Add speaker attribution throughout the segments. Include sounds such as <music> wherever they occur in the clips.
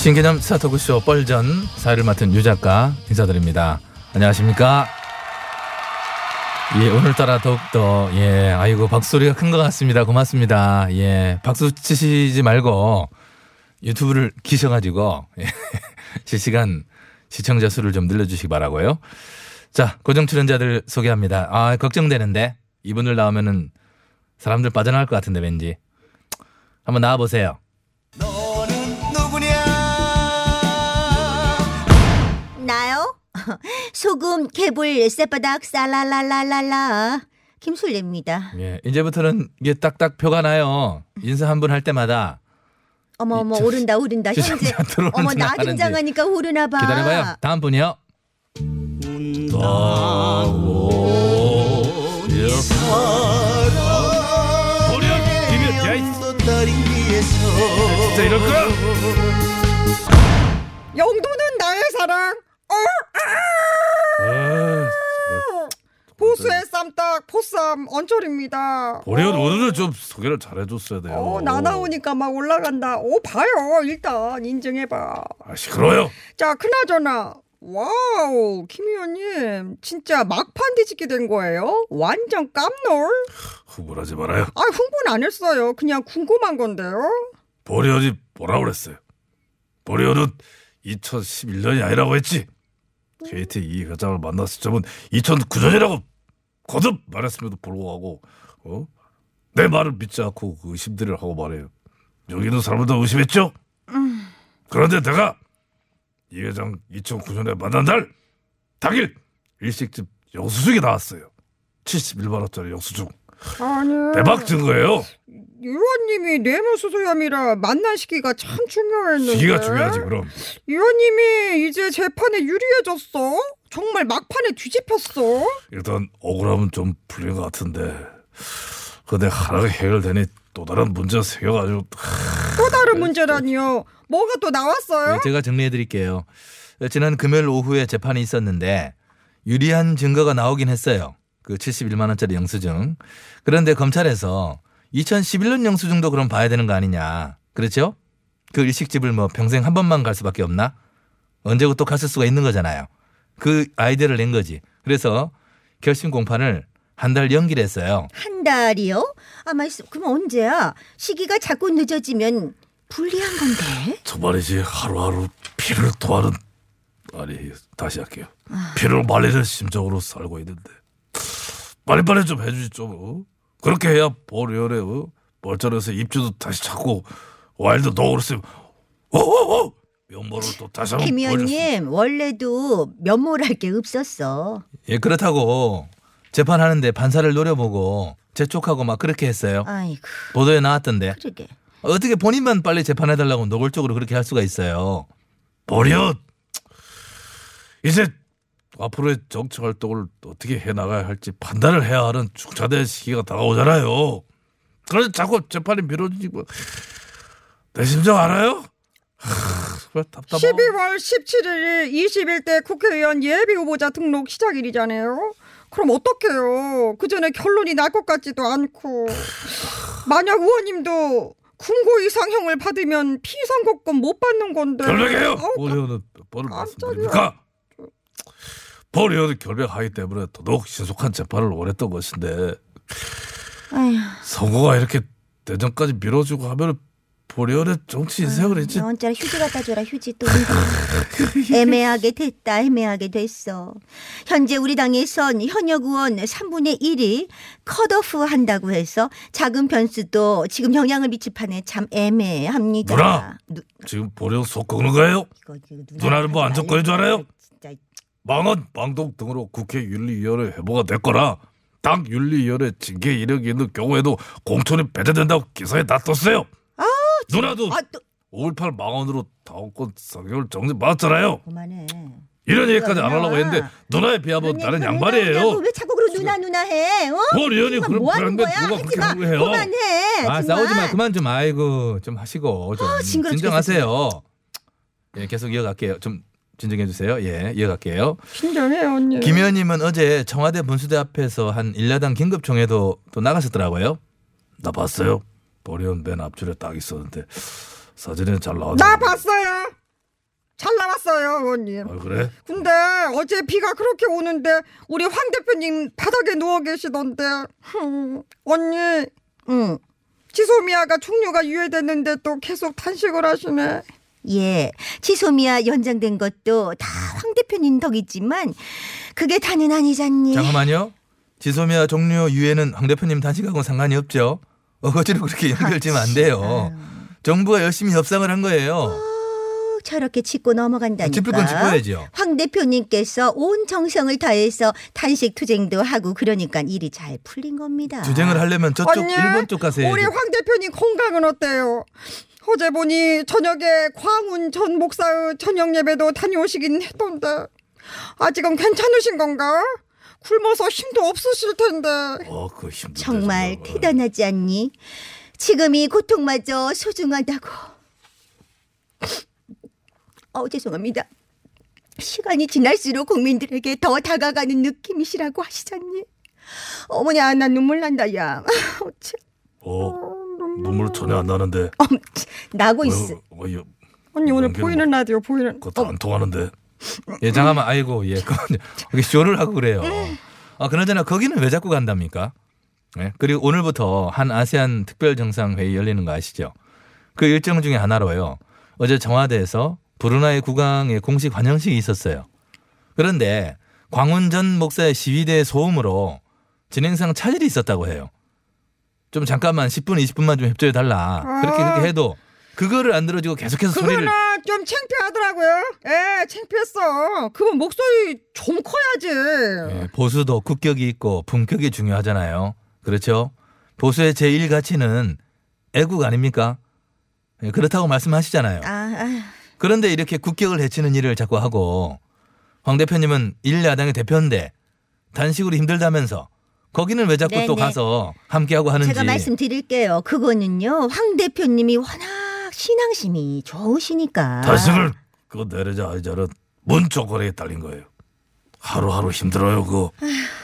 Speaker 1: 신개념 스타트업쇼 뻘전 사회를 맡은 유 작가 인사드립니다. 안녕하십니까? 예, 오늘따라 더욱더, 예, 아이고, 박소리가 큰 것 같습니다. 고맙습니다. 예, 박수 치시지 말고 유튜브를 키셔가지고, 예, <laughs> 실시간 시청자 수를 좀 늘려주시기 바라고요 자, 고정 출연자들 소개합니다. 아, 걱정되는데, 이분들 나오면은 사람들 빠져나갈 것 같은데, 왠지. 한번 나와보세요. <laughs>
Speaker 2: 소금, 개불, 쌔바닥, 살랄랄랄랄라. 김술래입니다.
Speaker 1: 예, 이제부터는 이게 딱딱 표가 나요. 인사 한 분 할 때마다
Speaker 2: 어머 어머
Speaker 1: 저-
Speaker 2: 오른다 오른다 현재. 어머 나. 긴장하니까 오르나 봐.
Speaker 1: 기다려봐요. 다음 분이요.
Speaker 3: 진짜 이럴 거야
Speaker 4: 영도는 나의 사랑. 어?
Speaker 3: 아,
Speaker 4: 보수의 쌈딱 보쌈 언철입니다. 어,
Speaker 3: 오늘은 좀 소개를 잘해줬어야 돼요
Speaker 4: 어, 나 나오니까 막 올라간다. 오 봐요. 일단 인증해봐.
Speaker 3: 아 시끄러워요
Speaker 4: 자 그나저나 와우 김 의원님 진짜 막판 뒤집게 된 거예요? 완전 깜놀?
Speaker 3: 흥분하지 말아요
Speaker 4: 아 흥분 안 했어요. 그냥 궁금한 건데요.
Speaker 3: 보려지 뭐라 그랬어요 보려는 2011년이 아니라고 했지 KT 이 회장을 만났을 점은 2009년이라고 거듭 말했음에도 불구하고 어? 내 말을 믿지 않고 그 의심들을 하고 말해요. 여기 있는 사람들도 의심했죠? 그런데 내가 이 회장 2009년에 만난 날 당일 일식집 영수증이 나왔어요. 71만 원짜리 영수증.
Speaker 4: 아니.
Speaker 3: 대박 증거예요.
Speaker 4: 의원님이 뇌물수수 혐의라 만난 시기가 참 중요했는데.
Speaker 3: 시기가 중요하지 그럼.
Speaker 4: 의원님이 이제 재판에 유리해졌어? 정말 막판에 뒤집혔어?
Speaker 3: 일단 억울함은 좀 풀린 것 같은데 근데 하나가 해결되니 또 다른 문제가 생겨가지고
Speaker 4: 또 다른 문제라니요. 뭐가 또 나왔어요?
Speaker 1: 네, 제가 정리해 드릴게요. 지난 금요일 오후에 재판이 있었는데 유리한 증거가 나오긴 했어요. 그 71만 원짜리 영수증. 그런데 검찰에서 2011년 영수증도 그럼 봐야 되는 거 아니냐. 그렇죠? 그 일식집을 뭐 평생 한 번만 갈 수밖에 없나? 언제고 또 갔을 수가 있는 거잖아요. 그 아이디어를 낸 거지. 그래서 결심 공판을 한 달 연기를 했어요.
Speaker 2: 한 달이요? 아마 그럼 언제야? 시기가 자꾸 늦어지면 불리한 건데.
Speaker 3: 정말이지 하루하루 피를 토하는 아니 다시 할게요 피를 말리는 심정으로 살고 있는데 빨리빨리 좀 해주지 좀 어? 그렇게 해야 보리열에 어? 멀쩡해서 입주도 다시 찾고 와일드 노그랬으면 어어어 면모를 또 다시 한번
Speaker 2: 김 의원님 원래도 면모랄 게 없었어.
Speaker 1: 예, 그렇다고 재판하는데 판사를 노려보고 재촉하고 막 그렇게 했어요.
Speaker 2: 아이고
Speaker 1: 보도에 나왔던데.
Speaker 2: 그러게.
Speaker 1: 어떻게 본인만 빨리 재판해달라고 노골적으로 그렇게 할 수가 있어요.
Speaker 3: 보리열 이제 앞으로의 정치 활동을 어떻게 해 나가야 할지 판단을 해야 하는 중차대 시기가 다가오잖아요. 그래서 자꾸 재판이 미뤄지지 뭐. 내 심정 알아요? 하, 정말 답답하고.
Speaker 4: 12월 17일 21대 국회의원 예비 후보자 등록 시작일이잖아요. 그럼 어떡해요? 그 전에 결론이 날 것 같지도 않고. 만약 의원님도 군고 이상형을 받으면 피선거권 못 받는 건데.
Speaker 3: 결백해요. 의원은 뻔을. 말씀드립니까? 볼 의원은 결백하기 때문에 더더욱 신속한 재판을 원했던 것인데
Speaker 2: 아휴
Speaker 3: 선거가 이렇게 대전까지 밀어주고 하면 보리언의 정치 인생을 그랬지.
Speaker 2: 너 혼자 휴지 갖다 줘라 휴지 또 <laughs> 애매하게 됐다 애매하게 됐어 현재 우리 당에선 현역 의원 3분의 1이 컷오프 한다고 해서 작은 변수도 지금 영향을 미칠 판에 참 애매합니다
Speaker 3: 누나!
Speaker 2: 누,
Speaker 3: 지금 보리언 속 꺾는 거예요?
Speaker 2: 이거, 이거
Speaker 3: 누나는 뭐 안전권인 줄 알아요?
Speaker 2: 진짜
Speaker 3: 망언, 망동 등으로 국회 윤리위원회 회부가 됐거나 당 윤리위원회 징계 이력이 있는 경우에도 공천이 배제된다고 기사에 놨었어요. 누나도
Speaker 2: 아, 또
Speaker 3: 5.18 망언으로 당원권 4개월 정지 받았잖아요.
Speaker 2: 그만해
Speaker 3: 이런 얘기까지 안 하려고. 했는데 누나에 비하면 나는 양반이에요.
Speaker 2: 왜 자꾸 그러 누나 누나 해 어?
Speaker 3: 보리언이
Speaker 2: 정말
Speaker 3: 그런
Speaker 2: 뭐 하는 거야?
Speaker 3: 누가
Speaker 2: 하지 마.
Speaker 3: 거예요?
Speaker 2: 그만해
Speaker 1: 아
Speaker 2: 정말.
Speaker 1: 싸우지 마 그만 좀 아이고 좀 하시고 좀
Speaker 2: 징그러
Speaker 1: 진정하세요. 예 계속 이어갈게요. 좀 진정해 주세요. 예 이어갈게요.
Speaker 4: 진정해요 언니.
Speaker 1: 김 의원님은 어제 청와대 분수대 앞에서 한 일야당 긴급 총회도 또 나가셨더라고요.
Speaker 3: 나 봤어요. 보리언 맨 앞줄에 딱 있었는데 사진에 잘 나왔.
Speaker 4: 나 봤어요. 잘 나왔어요 의원님.
Speaker 3: 아 그래?
Speaker 4: 근데 어제 비가 그렇게 오는데 우리 황 대표님 바닥에 누워 계시던데 흠, 언니
Speaker 2: 응.
Speaker 4: 지소미아가 충료가 유예됐는데 또 계속 탄식을 하시네.
Speaker 2: 예, 지소미아 연장된 것도 다 황 대표님 덕이지만 그게 다는 아니잖니.
Speaker 1: 잠깐만요. 지소미아 종료 유예는 황 대표님 단식하고는 상관이 없죠. 어거지로 그렇게 연결지면 안 돼요. 정부가 열심히 협상을 한 거예요.
Speaker 2: 어, 저렇게 짚고 넘어간다니까.
Speaker 1: 짚을 건 짚어야죠.
Speaker 2: 황 대표님께서 온 정성을 다해서 단식 투쟁도 하고 그러니까 일이 잘 풀린 겁니다.
Speaker 1: 투쟁을 하려면 저쪽
Speaker 4: 언니,
Speaker 1: 일본 쪽 가서
Speaker 4: 우리. 황 대표님 건강은 어때요? 어제 보니 저녁에 광운 전 목사의 저녁 예배도 다녀오시긴 했던데 아직은 괜찮으신 건가? 굶어서 힘도 없으실 텐데.
Speaker 3: 어 그 힘들.
Speaker 2: 정말 대단하지 않니? 지금 이 고통마저 소중하다고. 어 죄송합니다. 시간이 지날수록 국민들에게 더 다가가는 느낌이시라고 하시잖니. 어머냐 나 눈물 난다 야. <laughs> 어째.
Speaker 3: 어 눈물 전혀 안 나는데.
Speaker 2: 어, 나고 있어.
Speaker 3: 어, 어, 어,
Speaker 4: 언니 오늘 보이는 라디오 보이는.
Speaker 3: 그것도 안 통하는데.
Speaker 1: 예, 잠깐만, 아이고, 예. 여기 쇼를 하고 그래요. 아, 그나저나 거기는 왜 자꾸 간답니까? 예? 그리고 오늘부터 한 아세안 특별 정상 회의 열리는 거 아시죠? 그 일정 중에 하나로요. 어제 청와대에서 브루나이 국왕의 공식 환영식이 있었어요. 그런데 광운 전 목사의 시위대 소음으로 진행상 차질이 있었다고 해요. 좀 잠깐만 10분, 20분만 좀 협조해 달라. 그렇게 그렇게 해도 그거를 안 들어주고 계속해서 소리를
Speaker 4: 그거는 좀 창피하더라고요. 예, 창피했어. 그건 목소리 좀 커야지.
Speaker 1: 예, 보수도 국격이 있고 품격이 중요하잖아요. 그렇죠? 보수의 제1 가치는 애국 아닙니까? 예, 그렇다고 말씀하시잖아요.
Speaker 2: 아, 아,
Speaker 1: 그런데 이렇게 국격을 해치는 일을 자꾸 하고 황 대표님은 일야당의 대표인데 단식으로 힘들다면서 거기는 왜 자꾸
Speaker 2: 네,
Speaker 1: 또
Speaker 2: 네.
Speaker 1: 가서 함께하고 하는지
Speaker 2: 제가 말씀드릴게요. 그거는요. 황 대표님이 워낙 신앙심이 좋으시니까.
Speaker 3: 단식을 그거 내려자 아니자는 뭔 조건에 딸린 거예요. 하루하루 힘들어요 그거.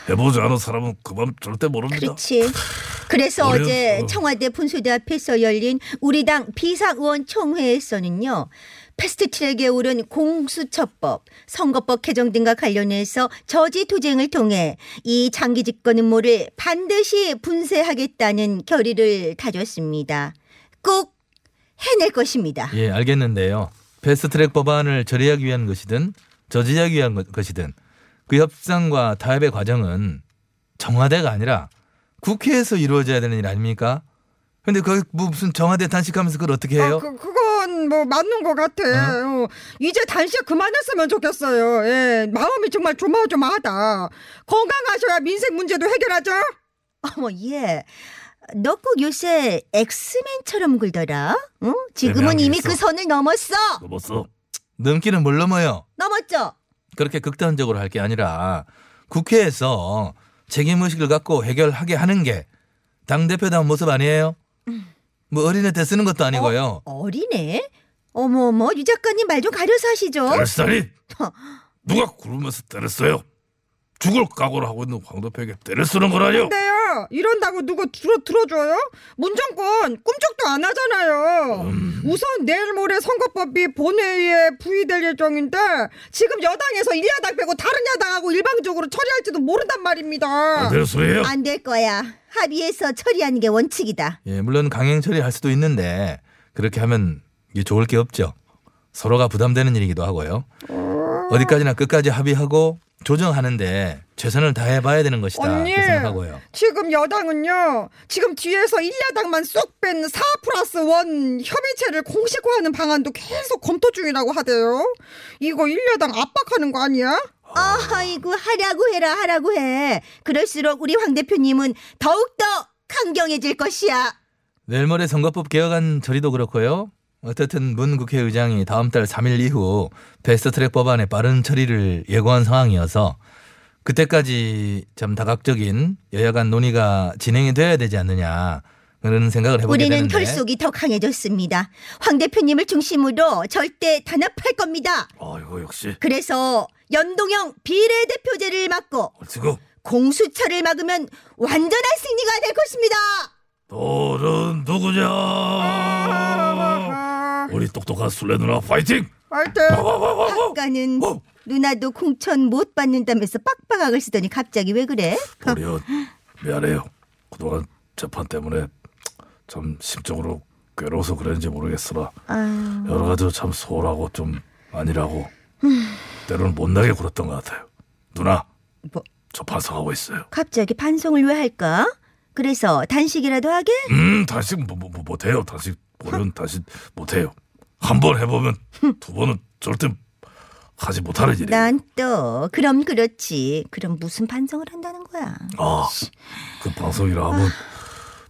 Speaker 3: 해보지 않은 사람은 그 맘 절대 모릅니다.
Speaker 2: 그렇지. 그래서
Speaker 3: 어려운-
Speaker 2: 어제
Speaker 3: 어.
Speaker 2: 청와대 분수대 앞에서 열린 우리 당 비상의원 총회에서는요. 패스트트랙에 오른 공수처법, 선거법 개정 등과 관련해서 저지 투쟁을 통해 이 장기 집권 음모를 반드시 분쇄하겠다는 결의를 다졌습니다. 꼭 해낼 것입니다.
Speaker 1: 예, 알겠는데요. 패스트트랙 법안을 처리하기 위한 것이든 저지하기 위한 것- 것이든 그 협상과 타협의 과정은 청와대가 아니라 국회에서 이루어져야 되는 일 아닙니까? 근데 뭐 무슨 청와대 단식하면서 그걸 어떻게 해요?
Speaker 4: 아, 그, 그건 뭐 맞는 것 같아. 어, 이제 단식 그만했으면 좋겠어요. 예, 마음이 정말 조마조마하다. 건강하셔야 민생 문제도 해결하죠.
Speaker 2: 어머, 예. 너 꼭 요새 엑스맨처럼 굴더라. 응? 지금은
Speaker 3: 게
Speaker 2: 이미. 그 선을 넘었어.
Speaker 3: 넘었어.
Speaker 1: 넘기는 뭘 넘어요?
Speaker 2: 넘었죠?
Speaker 1: 그렇게 극단적으로 할 게 아니라 국회에서 책임의식을 갖고 해결하게 하는 게 당대표다운 모습 아니에요? 뭐 어린애 때 쓰는 것도 아니고요.
Speaker 2: 어리네? 어머, 어머, 유 작가님 말 좀 가려서 하시죠.
Speaker 3: 때렸다니 누가 구르면서 때렸어요? 죽을 각오를 하고 있는 황 대표에게 때를 쓰는 거라뇨.
Speaker 4: 근데요 이런다고 누구 들어 들어줘요? 문정권 꿈쩍도 안 하잖아요.
Speaker 3: 음.
Speaker 4: 우선 내일 모레 선거법이 본회의에 부의될 예정인데 지금 여당에서 일야당 빼고 다른 야당하고 일방적으로 처리할지도 모른단 말입니다.
Speaker 3: 안 되는 소리예요.
Speaker 2: 안 될 거야. 합의해서 처리하는 게 원칙이다.
Speaker 1: 예, 물론 강행 처리할 수도 있는데 그렇게 하면 이게 좋을 게 없죠. 서로가 부담되는 일이기도 하고요. 어 디까지나 끝까지 합의하고 조정하는데 최선을 다해봐야 되는 것이다.
Speaker 4: 언니
Speaker 1: 그렇게 생각하고요.
Speaker 4: 지금 여당은요 지금 뒤에서 일야당만 쏙 뺀 4 플러스 1 협의체를 공식화하는 방안도 계속 검토 중이라고 하대요. 이거 일야당 압박하는 거 아니야?
Speaker 2: 아이고 하라고 해라 하라고 해. 그럴수록 우리 황 대표님은 더욱더 강경해질 것이야.
Speaker 1: 내일 모레 선거법 개혁안 처리도 그렇고요. 어쨌든 문 국회의장이 다음 달 3일 이후 패스트트랙 법안의 빠른 처리를 예고한 상황이어서 그때까지 참 다각적인 여야 간 논의가 진행이 돼야 되지 않느냐 그런 생각을 해보게
Speaker 2: 우리는
Speaker 1: 되는데
Speaker 2: 결속이 더 강해졌습니다. 황 대표님을 중심으로 절대 단합할 겁니다.
Speaker 3: 아이고 역시
Speaker 2: 그래서 연동형 비례대표제를 막고
Speaker 3: 옳지고
Speaker 2: 공수처를 막으면 완전한 승리가 될 것입니다.
Speaker 3: 너는 누구냐? 우리 똑똑한 술래 누나 파이팅!
Speaker 4: 하여튼
Speaker 2: 아까는
Speaker 3: 어.
Speaker 2: 누나도 공천 못 받는다면서 빡빡하게 쓰더니 갑자기 왜 그래?
Speaker 3: 보리언 미안해요. 그동안 재판 때문에 참 심적으로 괴로워서 그랬는지 모르겠으나
Speaker 2: 아유,
Speaker 3: 여러 가지로 참 소홀하고 좀 아니라고 때로는 못나게 굴었던 것 같아요. 누나
Speaker 2: 뭐,
Speaker 3: 저 반성하고 있어요.
Speaker 2: 갑자기 반성을 왜 할까? 그래서 단식이라도 하게?
Speaker 3: 음 다시 뭐, 뭐, 뭐 못해요. 다시 보면 다시 못해요. 한 번 해보면 두 번은 절대 하지 못하는 일이에요.
Speaker 2: 난또 그럼 그렇지. 그럼 무슨 반성을 한다는 거야?
Speaker 3: 아, 그 방송이라 하면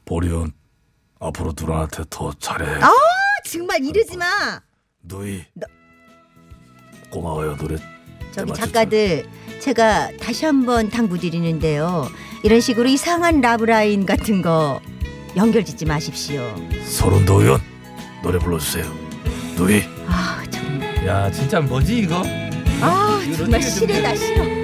Speaker 3: 보리언 앞으로 누나한테 더 잘해.
Speaker 2: 아 정말 이러지 마.
Speaker 3: 누이 고마워요 노래.
Speaker 2: 저기. 작가들 제가 다시 한번 당부드리는데요. 이런 식으로 이상한 라브라인 같은 거 연결 짓지 마십시오.
Speaker 3: 서른도 의원 노래 불러주세요. 누이.
Speaker 2: 아 정말.
Speaker 1: 야 진짜 뭐지 이거?
Speaker 2: 아 정말
Speaker 1: 준비해?
Speaker 2: 싫어.